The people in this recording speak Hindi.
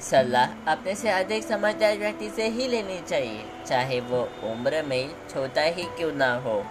सलाह अपने से अधिक समझदार व्यक्ति से ही लेनी चाहिए, चाहे वो उम्र में छोटा ही क्यों ना हो।